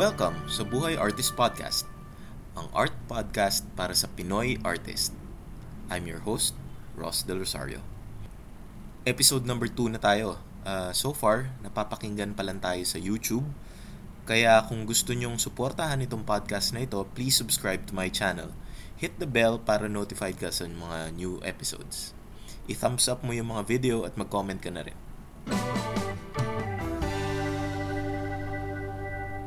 Welcome sa Buhay Artist Podcast, ang art podcast para sa Pinoy artist. I'm your host, Ross Del Rosario. Episode number 2 na tayo. Uh, so far, napapakinggan pa lang tayo sa YouTube. Kaya kung gusto nyong suportahan itong podcast na ito, please subscribe to my channel. Hit the bell para notified ka sa mga new episodes. I-thumbs up mo yung mga video at mag-comment ka na rin.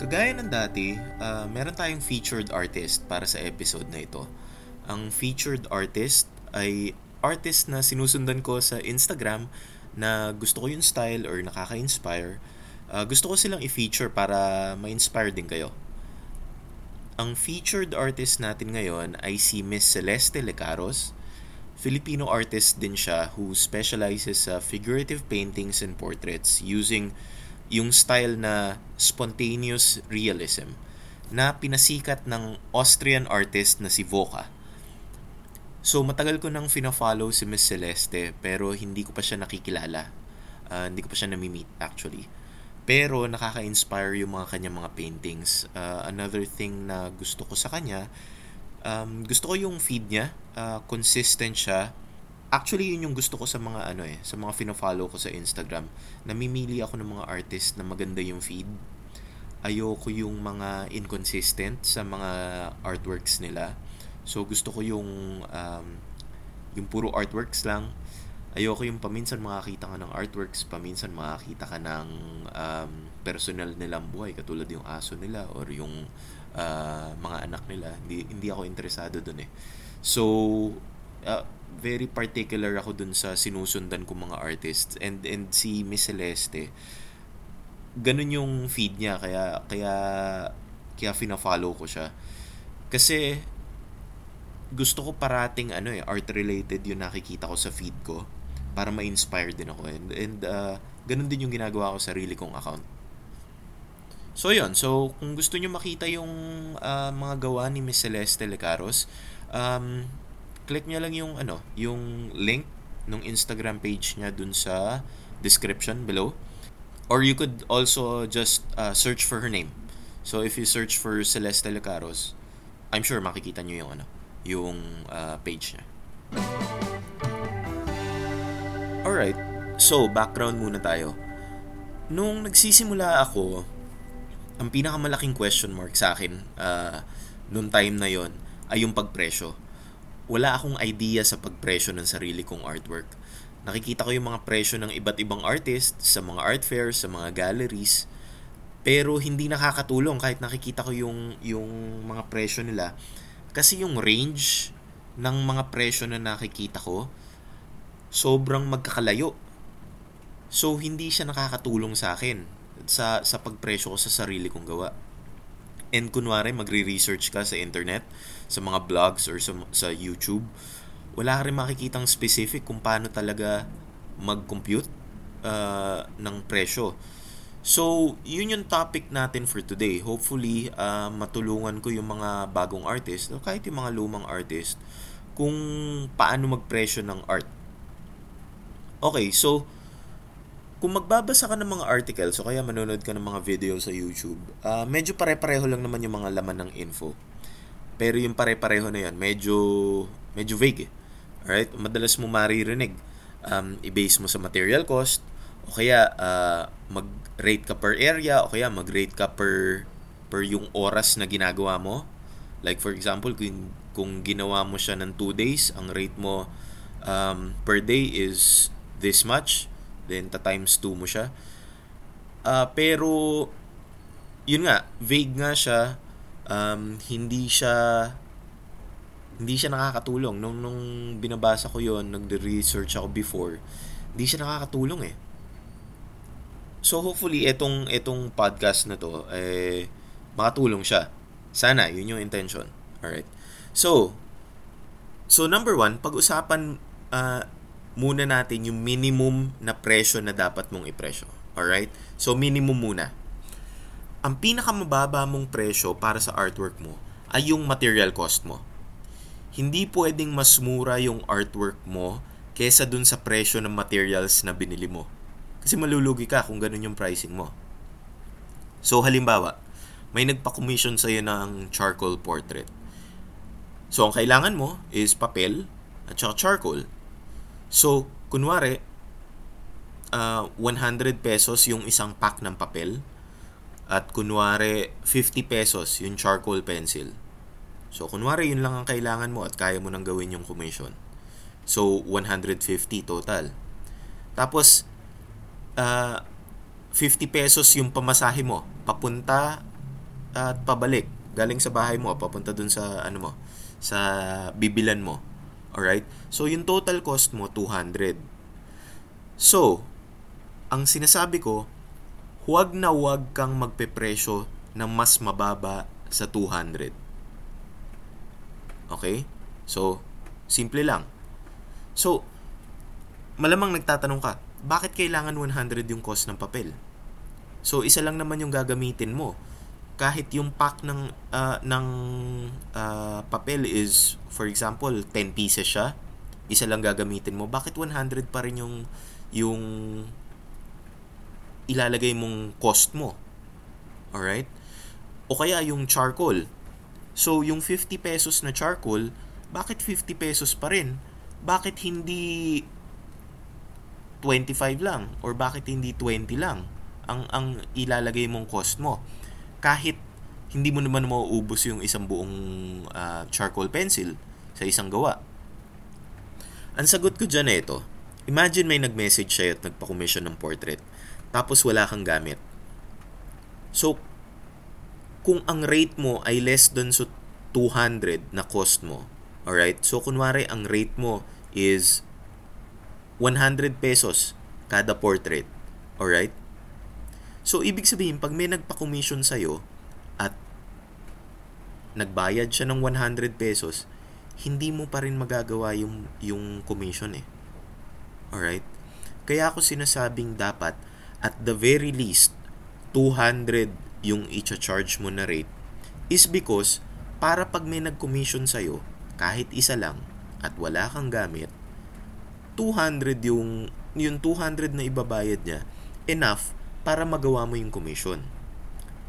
Kagaya ng dati, uh, meron tayong featured artist para sa episode na ito. Ang featured artist ay artist na sinusundan ko sa Instagram na gusto ko yung style or nakaka-inspire. Uh, gusto ko silang i-feature para ma-inspire din kayo. Ang featured artist natin ngayon ay si Miss Celeste Lecaros. Filipino artist din siya who specializes sa figurative paintings and portraits using yung style na spontaneous realism na pinasikat ng Austrian artist na si Voka. So matagal ko nang fina-follow si Miss Celeste pero hindi ko pa siya nakikilala. Uh, hindi ko pa siya nami-meet actually. Pero nakaka-inspire yung mga kanya mga paintings. Uh, another thing na gusto ko sa kanya, um, gusto ko yung feed niya. Uh, consistent siya Actually, yun yung gusto ko sa mga ano eh, sa mga fina-follow ko sa Instagram. Namimili ako ng mga artist na maganda yung feed. Ayoko yung mga inconsistent sa mga artworks nila. So gusto ko yung um, yung puro artworks lang. Ayoko yung paminsan makakita ka ng artworks, paminsan makakita ka ng um, personal nilang buhay katulad yung aso nila or yung uh, mga anak nila. Hindi hindi ako interesado doon eh. So uh, very particular ako dun sa sinusundan ko mga artists. And and si Miss Celeste ganun yung feed niya. Kaya kaya kaya fina-follow ko siya. Kasi gusto ko parating ano eh art related yung nakikita ko sa feed ko para ma-inspire din ako. And and uh, ganun din yung ginagawa ko sa sarili kong account. So yun, so kung gusto niyo makita yung uh, mga gawa ni Miss Celeste Lecaros, um, click niya lang yung ano, yung link ng Instagram page niya dun sa description below. Or you could also just uh, search for her name. So if you search for Celeste Lecaros, I'm sure makikita niyo yung ano, yung uh, page niya. Alright, so background muna tayo. Nung nagsisimula ako, ang pinakamalaking question mark sa akin uh, noong time na yon ay yung pagpresyo wala akong idea sa pagpresyo ng sarili kong artwork. Nakikita ko yung mga presyo ng iba't ibang artist sa mga art fairs, sa mga galleries, pero hindi nakakatulong kahit nakikita ko yung yung mga presyo nila kasi yung range ng mga presyo na nakikita ko sobrang magkakalayo. So hindi siya nakakatulong sa akin sa sa pagpresyo ko sa sarili kong gawa. And kunwari magre-research ka sa internet, sa mga blogs or sa, sa YouTube, wala ka rin makikitang specific kung paano talaga mag-compute uh, ng presyo. So, yun yung topic natin for today. Hopefully, uh, matulungan ko yung mga bagong artist o kahit yung mga lumang artist kung paano magpresyo ng art. Okay, so kung magbabasa ka ng mga articles o kaya manonood ka ng mga video sa YouTube, uh, medyo pare-pareho lang naman yung mga laman ng info. Pero yung pare-pareho na yan, medyo, medyo vague eh. Alright? Madalas mo maririnig. Um, i-base mo sa material cost, o kaya uh, mag-rate ka per area, o kaya mag-rate ka per, per yung oras na ginagawa mo. Like for example, kung, kung ginawa mo siya ng 2 days, ang rate mo um, per day is this much, then ta times 2 mo siya. Uh, pero, yun nga, vague nga siya. Um, hindi siya hindi siya nakakatulong. Nung nung binabasa ko yon nagde-research ako before hindi siya nakakatulong eh. So hopefully etong etong podcast na to eh makatulong siya. Sana yun yung intention. Alright. So so number one pag-usapan uh, muna natin yung minimum na presyo na dapat mong ipresyo alright so minimum muna ang pinakamababa mong presyo para sa artwork mo ay yung material cost mo. Hindi pwedeng mas mura yung artwork mo kesa dun sa presyo ng materials na binili mo. Kasi malulugi ka kung ganun yung pricing mo. So halimbawa, may nagpa-commission sa'yo ng charcoal portrait. So, ang kailangan mo is papel at saka charcoal. So, kunwari, uh, 100 pesos yung isang pack ng papel at kunwari 50 pesos yung charcoal pencil. So, kunwari yun lang ang kailangan mo at kaya mo nang gawin yung commission. So, 150 total. Tapos, uh, 50 pesos yung pamasahe mo papunta at pabalik galing sa bahay mo papunta dun sa ano mo sa bibilan mo alright? So yung total cost mo 200 so ang sinasabi ko huwag na huwag kang magpepresyo ng mas mababa sa 200 okay? So simple lang. So malamang nagtatanong ka bakit kailangan 100 yung cost ng papel? So isa lang naman yung gagamitin mo. Kahit yung pack ng uh, ng uh, papel is for example 10 pieces siya, isa lang gagamitin mo. Bakit 100 pa rin yung yung ilalagay mong cost mo? Alright? O kaya yung charcoal. So, yung 50 pesos na charcoal, bakit 50 pesos pa rin? Bakit hindi 25 lang or bakit hindi 20 lang ang ang ilalagay mong cost mo kahit hindi mo naman mauubos yung isang buong uh, charcoal pencil sa isang gawa. Ang sagot ko dyan ito, imagine may nag-message sa'yo at nagpa-commission ng portrait, tapos wala kang gamit. So, kung ang rate mo ay less than so 200 na cost mo, alright? So, kunwari, ang rate mo is 100 pesos kada portrait. Alright? So, ibig sabihin, pag may nagpa-commission sa'yo at nagbayad siya ng 100 pesos, hindi mo pa rin magagawa yung, yung commission eh. Alright? Kaya ako sinasabing dapat, at the very least, 200 yung i-charge mo na rate is because para pag may nag-commission sa'yo, kahit isa lang, at wala kang gamit, 200 yung yung 200 na ibabayad niya enough para magawa mo yung commission.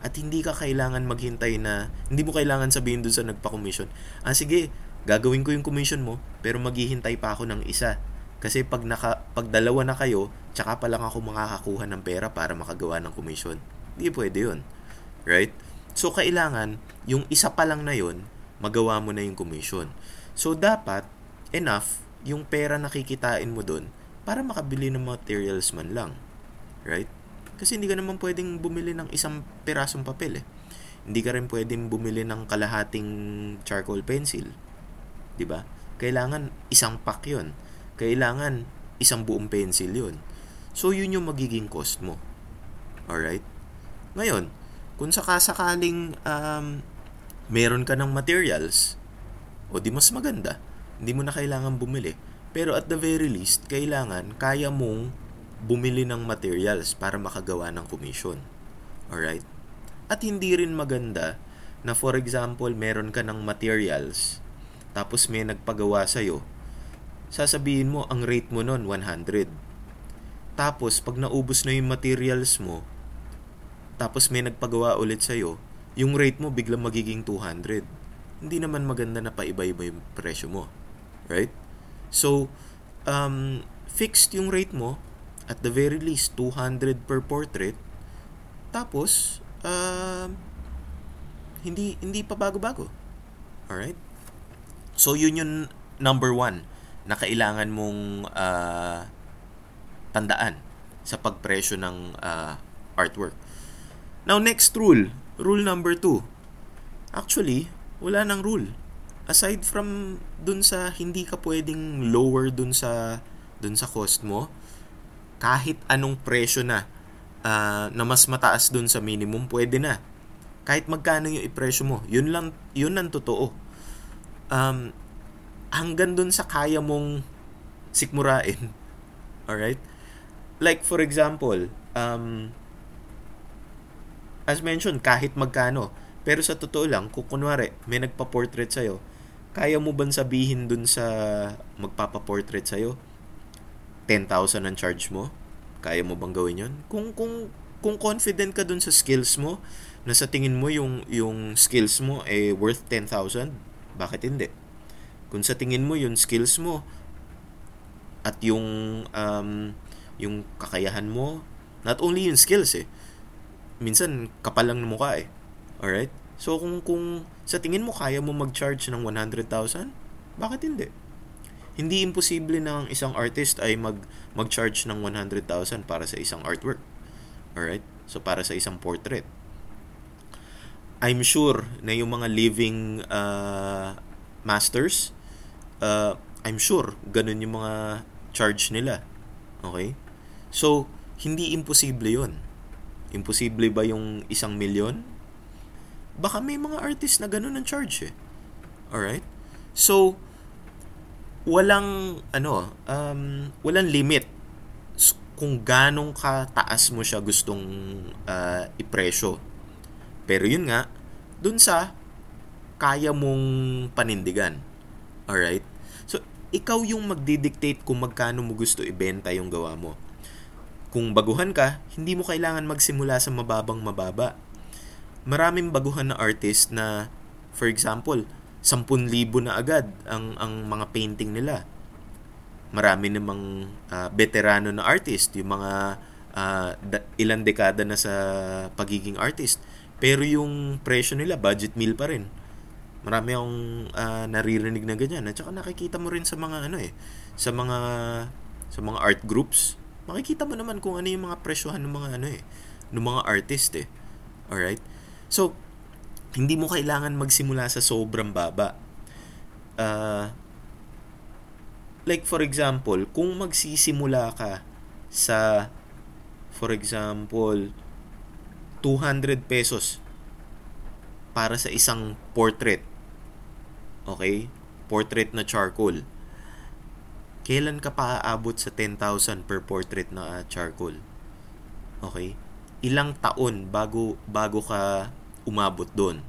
At hindi ka kailangan maghintay na hindi mo kailangan sabihin doon sa nagpa-commission, ah sige, gagawin ko yung commission mo pero maghihintay pa ako ng isa. Kasi pag naka pag dalawa na kayo, tsaka pa lang ako makakakuha ng pera para makagawa ng commission. Hindi pwede 'yun. Right? So kailangan yung isa pa lang na 'yon, magawa mo na yung commission. So dapat enough yung pera na kikitain mo doon para makabili ng materials man lang. Right? Kasi hindi ka naman pwedeng bumili ng isang pirasong papel eh. Hindi ka rin pwedeng bumili ng kalahating charcoal pencil. 'Di ba? Kailangan isang pack 'yon. Kailangan isang buong pencil 'yon. So yun yung magiging cost mo. Alright? Ngayon, kung sakasakaling um, meron ka ng materials, o di mas maganda, hindi mo na kailangan bumili. Pero at the very least, kailangan kaya mong bumili ng materials para makagawa ng commission. Alright? At hindi rin maganda na for example, meron ka ng materials, tapos may nagpagawa sa'yo, sasabihin mo, ang rate mo nun, 100. Tapos, pag naubos na yung materials mo, tapos may nagpagawa ulit sa'yo, yung rate mo biglang magiging 200. Hindi naman maganda na paiba-iba yung presyo mo. Right? So, um, fixed yung rate mo, at the very least, 200 per portrait. Tapos, uh, hindi, hindi pa bago-bago. Alright? So, yun yung number one na kailangan mong uh, tandaan sa pagpresyo ng uh, artwork. Now, next rule. Rule number two. Actually, wala nang rule aside from dun sa hindi ka pwedeng lower dun sa dun sa cost mo kahit anong presyo na uh, na mas mataas dun sa minimum pwede na. Kahit magkano yung ipresyo mo yun lang yun ang totoo. Um, hanggang dun sa kaya mong sikmurain alright? Like for example um, as mentioned kahit magkano pero sa totoo lang, kung kunwari, may nagpa-portrait sa'yo, kaya mo bang sabihin dun sa magpapa-portrait sa'yo, 10,000 ang charge mo? Kaya mo bang gawin yon? Kung, kung, kung confident ka dun sa skills mo, na sa tingin mo yung yung skills mo eh worth 10,000, bakit hindi? Kung sa tingin mo yung skills mo at yung um, yung kakayahan mo, not only yung skills eh. Minsan kapal lang ng mukha eh. Alright? So kung kung sa tingin mo kaya mo mag-charge ng 100,000, bakit hindi? Hindi imposible na ang isang artist ay mag mag-charge ng 100,000 para sa isang artwork. Alright? So para sa isang portrait. I'm sure na yung mga living uh, masters, uh, I'm sure ganun yung mga charge nila. Okay? So, hindi imposible yon Imposible ba yung isang milyon? Baka may mga artist na ganun ang charge eh. Alright? So, walang, ano, um, walang limit kung ganong kataas mo siya gustong uh, ipresyo. Pero yun nga, dun sa kaya mong panindigan. Alright? So, ikaw yung magdidictate kung magkano mo gusto ibenta yung gawa mo. Kung baguhan ka, hindi mo kailangan magsimula sa mababang mababa. Maraming baguhan na artist na, for example, 10,000 na agad ang, ang mga painting nila. Marami namang uh, veterano na artist, yung mga uh, da- ilang dekada na sa pagiging artist pero yung presyo nila, budget meal pa rin. Marami akong uh, naririnig na ganyan. At saka nakikita mo rin sa mga ano eh, sa mga sa mga art groups. Makikita mo naman kung ano yung mga presyohan ng mga ano eh, ng mga artist eh. Alright? So, hindi mo kailangan magsimula sa sobrang baba. Uh, like for example, kung magsisimula ka sa for example 200 pesos para sa isang portrait. Okay? Portrait na charcoal. Kailan ka pa aabot sa 10,000 per portrait na charcoal? Okay? Ilang taon bago bago ka umabot doon.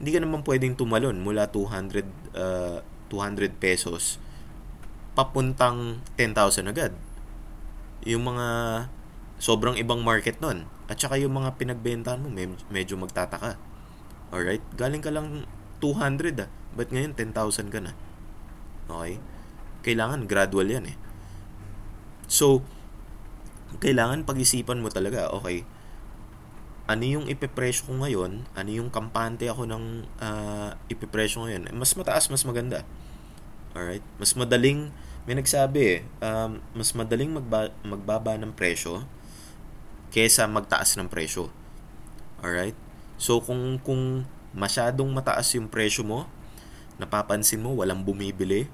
Hindi ka naman pwedeng tumalon mula 200 uh, 200 pesos papuntang 10,000 agad. Yung mga sobrang ibang market nun. At saka yung mga pinagbentahan mo, med- medyo magtataka. Alright? Galing ka lang 200 ah. Ba't ngayon 10,000 ka na? Okay? Kailangan gradual yan eh. So, kailangan pag-isipan mo talaga, okay, ano yung ipepresyo ko ngayon, ano yung kampante ako ng uh, ipepresyo ngayon, mas mataas, mas maganda. Alright? Mas madaling, may nagsabi eh, um, mas madaling magba, magbaba ng presyo kesa magtaas ng presyo. Alright? So kung kung masyadong mataas yung presyo mo, napapansin mo walang bumibili.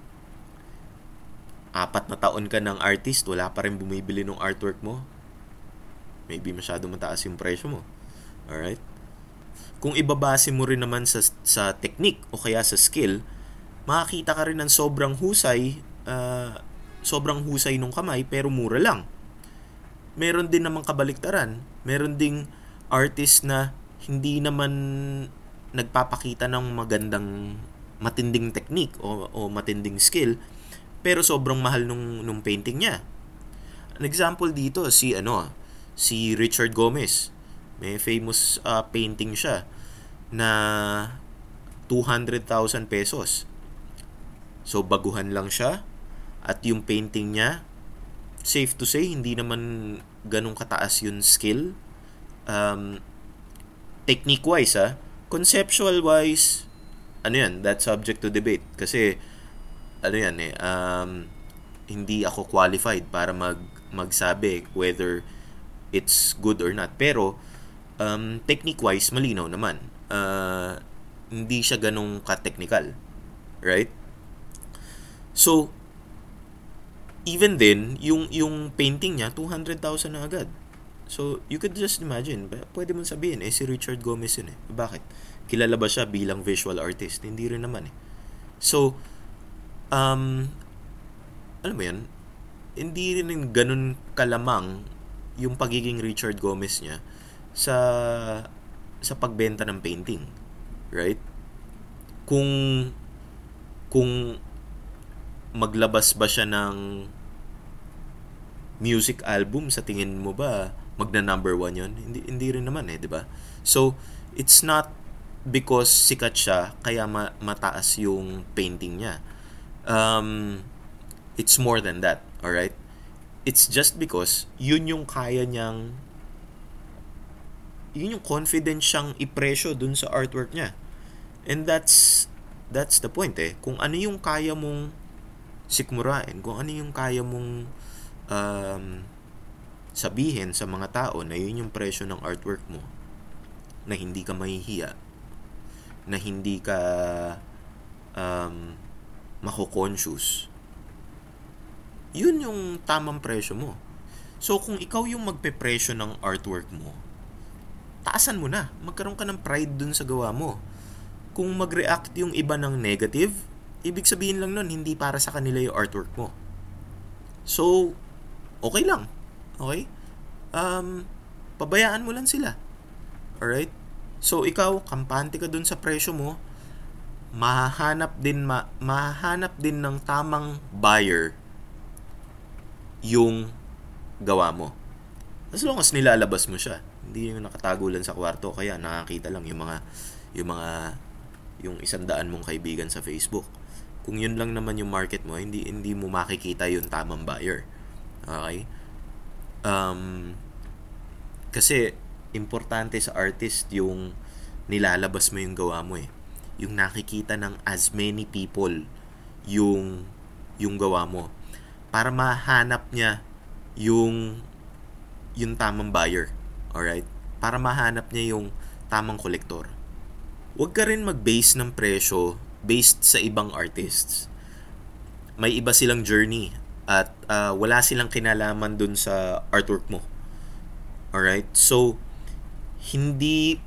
Apat na taon ka ng artist, wala pa rin bumibili ng artwork mo. Maybe masyadong mataas yung presyo mo. Alright? Kung ibabase mo rin naman sa, sa technique o kaya sa skill, makakita ka rin ng sobrang husay, uh, sobrang husay nung kamay pero mura lang meron din namang kabaliktaran. Meron ding artist na hindi naman nagpapakita ng magandang matinding technique o, o matinding skill pero sobrang mahal nung nung painting niya. An example dito si ano, si Richard Gomez. May famous uh, painting siya na 200,000 pesos. So baguhan lang siya at yung painting niya safe to say, hindi naman ganun kataas yung skill. Um, technique-wise, ah, conceptual-wise, ano yan, that's subject to debate. Kasi, ano yan eh, um, hindi ako qualified para mag magsabi whether it's good or not. Pero, um, technique-wise, malinaw naman. Uh, hindi siya ganong ka-technical. Right? So, even then, yung, yung painting niya, 200,000 na agad. So, you could just imagine, pwede mong sabihin, eh, si Richard Gomez yun eh. Bakit? Kilala ba siya bilang visual artist? Hindi rin naman eh. So, um, alam mo yan, hindi rin ganun kalamang yung pagiging Richard Gomez niya sa sa pagbenta ng painting. Right? Kung kung maglabas ba siya ng music album sa tingin mo ba magna number one yon hindi hindi rin naman eh di ba so it's not because sikat siya kaya ma- mataas yung painting niya. Um, it's more than that, alright? It's just because yun yung kaya niyang yun yung confidence siyang ipresyo dun sa artwork niya. And that's that's the point eh. Kung ano yung kaya mong sikmurain, kung ano yung kaya mong um, sabihin sa mga tao na yun yung presyo ng artwork mo, na hindi ka mahihiya, na hindi ka um, mako-conscious, yun yung tamang presyo mo. So, kung ikaw yung magpe-presyo ng artwork mo, taasan mo na. Magkaroon ka ng pride dun sa gawa mo. Kung mag-react yung iba ng negative, ibig sabihin lang nun, hindi para sa kanila yung artwork mo. So, okay lang. Okay? Um, pabayaan mo lang sila. Alright? So, ikaw, kampante ka dun sa presyo mo, mahahanap din ma, mahahanap din ng tamang buyer yung gawa mo. As long as nilalabas mo siya. Hindi yung nakatago lang sa kwarto kaya nakakita lang yung mga yung mga yung isandaan mong kaibigan sa Facebook. Kung yun lang naman yung market mo, hindi hindi mo makikita yung tamang buyer. Okay? Um, kasi importante sa artist yung nilalabas mo yung gawa mo eh. Yung nakikita ng as many people yung yung gawa mo para mahanap niya yung yung tamang buyer. Alright? Para mahanap niya yung tamang kolektor. Huwag ka rin mag-base ng presyo based sa ibang artists. May iba silang journey at uh, wala silang kinalaman dun sa artwork mo. Alright? So, hindi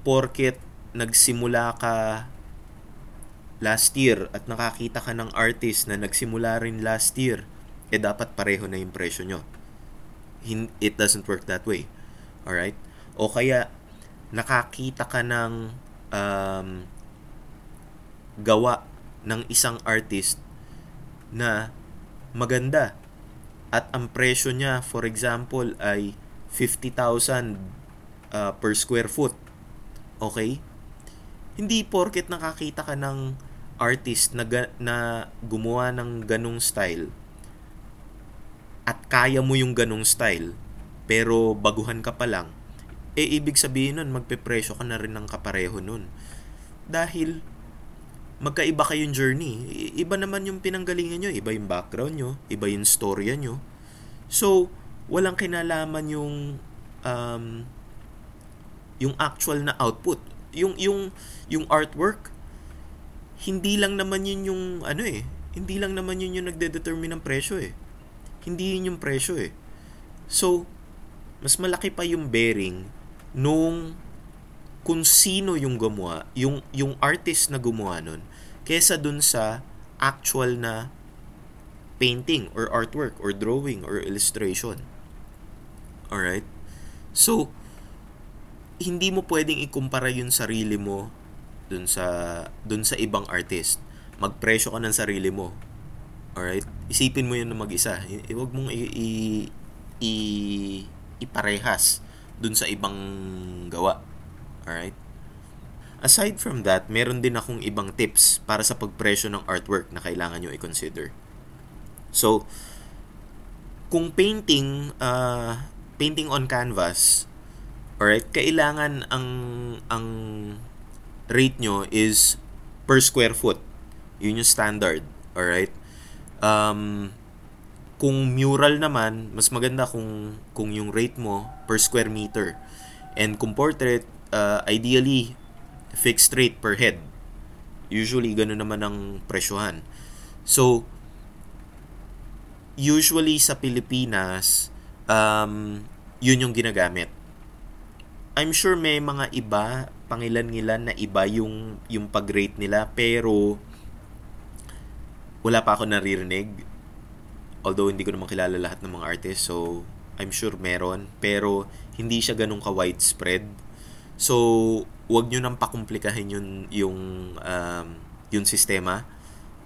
porket nagsimula ka last year at nakakita ka ng artist na nagsimula rin last year, eh dapat pareho na yung presyo nyo. It doesn't work that way. Alright? O kaya, nakakita ka ng um, gawa ng isang artist na maganda at ang presyo niya for example ay 50,000 uh, per square foot. Okay? Hindi porket nakakita ka ng artist na, na gumawa ng ganong style at kaya mo yung ganong style pero baguhan ka pa lang, eh ibig sabihin nun, magpepresyo ka na rin ng kapareho nun. Dahil, magkaiba kayong journey. Iba naman yung pinanggalingan nyo, iba yung background nyo, iba yung storya nyo. So, walang kinalaman yung um, yung actual na output. Yung yung yung artwork hindi lang naman yun yung ano eh, hindi lang naman yun yung nagde-determine ng presyo eh. Hindi yun yung presyo eh. So, mas malaki pa yung bearing nung kung sino yung gumawa, yung, yung artist na gumawa nun, kesa dun sa actual na painting or artwork or drawing or illustration. Alright? So, hindi mo pwedeng ikumpara yung sarili mo dun sa dun sa ibang artist. Magpresyo ka ng sarili mo. Alright? Isipin mo yun na mag-isa. Huwag mong i, i, i iparehas dun sa ibang gawa. Alright? Aside from that, meron din akong ibang tips para sa pagpresyo ng artwork na kailangan nyo i-consider. So, kung painting, uh, painting on canvas, alright, kailangan ang, ang rate nyo is per square foot. Yun yung standard. Alright? Um, kung mural naman, mas maganda kung kung yung rate mo per square meter. And kung portrait, uh, ideally fixed rate per head. Usually ganun naman ang presyohan. So usually sa Pilipinas, um, yun yung ginagamit. I'm sure may mga iba, pangilan-ngilan na iba yung yung pag-rate nila pero wala pa ako naririnig although hindi ko naman kilala lahat ng mga artists so I'm sure meron. Pero hindi siya ganun ka widespread so wag niyo nang pakomplikahin yung yung um, yung sistema.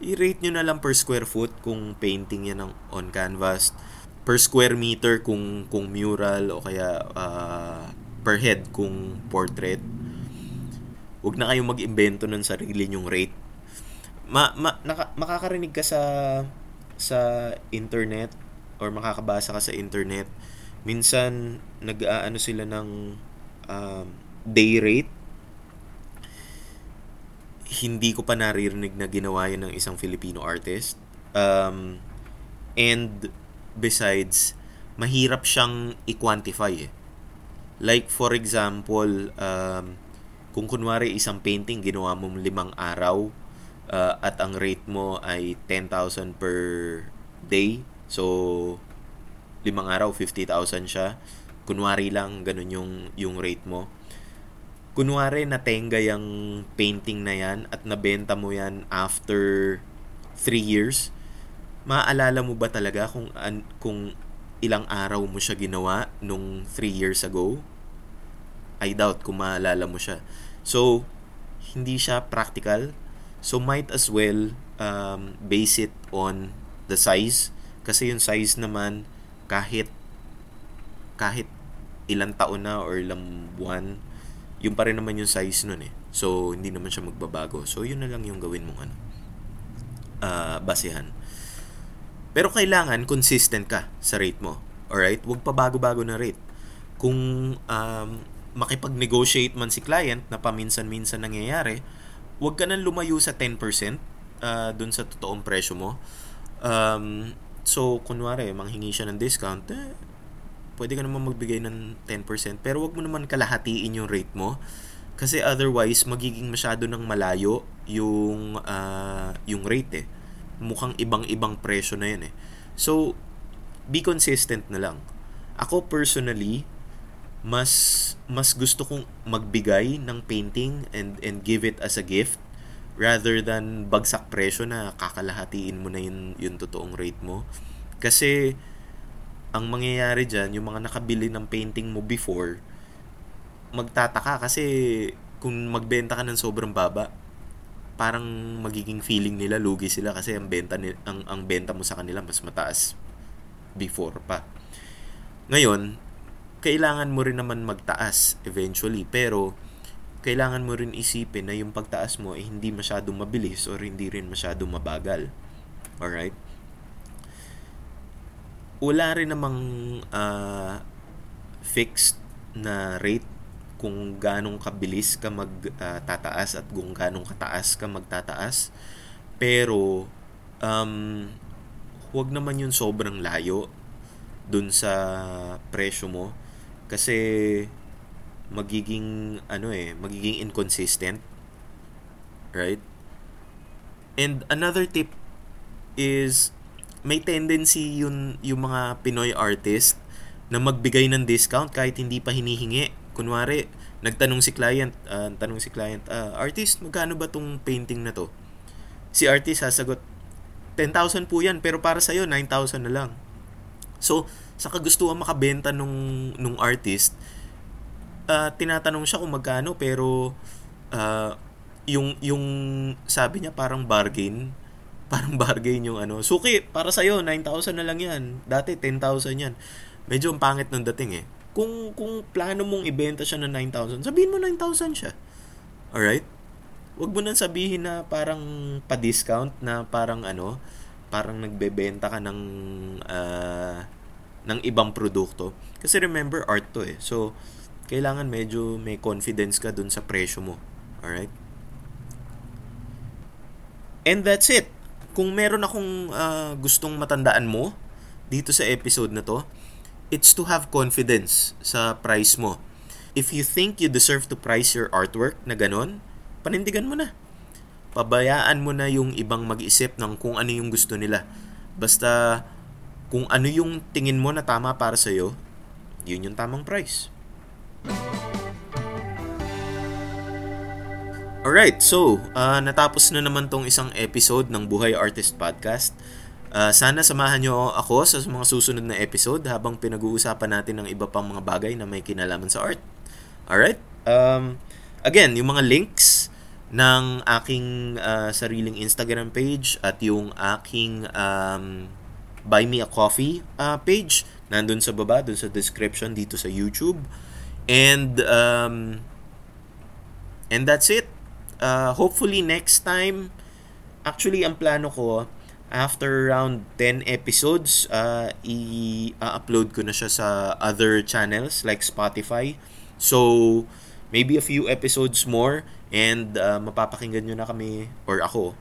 I-rate niyo na lang per square foot kung painting yan ng on canvas. Per square meter kung kung mural o kaya uh, per head kung portrait. Huwag na kayong mag-imbento ng sarili nyong rate. Ma, ma, naka, makakarinig ka sa sa internet or makakabasa ka sa internet. Minsan nag-aano sila ng um, day rate hindi ko pa naririnig na ginawa yan ng isang Filipino artist. Um, and besides, mahirap siyang i-quantify eh. Like for example, um, kung kunwari isang painting ginawa mo limang araw uh, at ang rate mo ay 10,000 per day. So, limang araw, 50,000 siya. Kunwari lang, ganun yung, yung rate mo kunwari natenga yung painting na yan at nabenta mo yan after 3 years, maaalala mo ba talaga kung an, kung ilang araw mo siya ginawa nung 3 years ago? I doubt kung maalala mo siya. So, hindi siya practical. So, might as well um, base it on the size. Kasi yung size naman, kahit kahit ilang taon na or ilang buwan, yung pa rin naman yung size nun eh. So, hindi naman siya magbabago. So, yun na lang yung gawin mong ano, uh, basehan. Pero kailangan consistent ka sa rate mo. Alright? Huwag pa bago-bago na rate. Kung um, makipag-negotiate man si client na paminsan-minsan nangyayari, huwag ka nang lumayo sa 10% uh, dun sa totoong presyo mo. Um, so, kunwari, manghingi siya ng discount, eh, pwede ka naman magbigay ng 10%, pero wag mo naman kalahatiin yung rate mo. Kasi otherwise, magiging masyado ng malayo yung, uh, yung rate eh. Mukhang ibang-ibang presyo na yan eh. So, be consistent na lang. Ako personally, mas mas gusto kong magbigay ng painting and and give it as a gift rather than bagsak presyo na kakalahatiin mo na yung, yung totoong rate mo. Kasi ang mangyayari dyan, yung mga nakabili ng painting mo before, magtataka kasi kung magbenta ka ng sobrang baba, parang magiging feeling nila lugi sila kasi ang benta ni, ang ang benta mo sa kanila mas mataas before pa. Ngayon, kailangan mo rin naman magtaas eventually pero kailangan mo rin isipin na yung pagtaas mo ay eh, hindi masyadong mabilis or hindi rin masyadong mabagal. Alright? wala rin namang uh, fixed na rate kung ganong kabilis ka magtataas uh, at kung ganong kataas ka magtataas. Pero um, huwag naman yun sobrang layo dun sa presyo mo kasi magiging ano eh, magiging inconsistent. Right? And another tip is may tendency yun yung mga Pinoy artist na magbigay ng discount kahit hindi pa hinihingi. Kunwari, nagtanong si client, uh, tanong si client, uh, artist, magkano ba tong painting na to? Si artist sasagot, 10,000 po yan, pero para sa'yo, 9,000 na lang. So, sa kagustuhan makabenta nung, nung artist, uh, tinatanong siya kung magkano, pero uh, yung, yung sabi niya parang bargain, parang bargain yung ano. Suki, para sa'yo, 9,000 na lang yan. Dati, 10,000 yan. Medyo ang pangit ng dating eh. Kung, kung plano mong ibenta siya ng 9,000, sabihin mo 9,000 siya. Alright? Huwag mo nang sabihin na parang pa-discount na parang ano, parang nagbebenta ka ng uh, ng ibang produkto. Kasi remember, art to eh. So, kailangan medyo may confidence ka dun sa presyo mo. Alright? And that's it kung meron akong uh, gustong matandaan mo dito sa episode na to, it's to have confidence sa price mo. If you think you deserve to price your artwork na ganon, panindigan mo na. Pabayaan mo na yung ibang mag-isip ng kung ano yung gusto nila. Basta kung ano yung tingin mo na tama para sa'yo, yun yung tamang price. Alright, so uh, natapos na naman tong isang episode ng Buhay Artist Podcast. Uh, sana samahan nyo ako sa mga susunod na episode habang pinag-uusapan natin ng iba pang mga bagay na may kinalaman sa art. Alright? Um, again, yung mga links ng aking uh, sariling Instagram page at yung aking um, Buy Me a Coffee uh, page nandun sa baba, dun sa description dito sa YouTube. And um, and that's it. Uh, hopefully next time, actually ang plano ko, after around 10 episodes, uh, i-upload ko na siya sa other channels like Spotify. So, maybe a few episodes more and uh, mapapakinggan nyo na kami, or ako,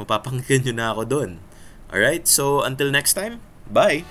mapapakinggan nyo na ako doon. Alright, so until next time, bye!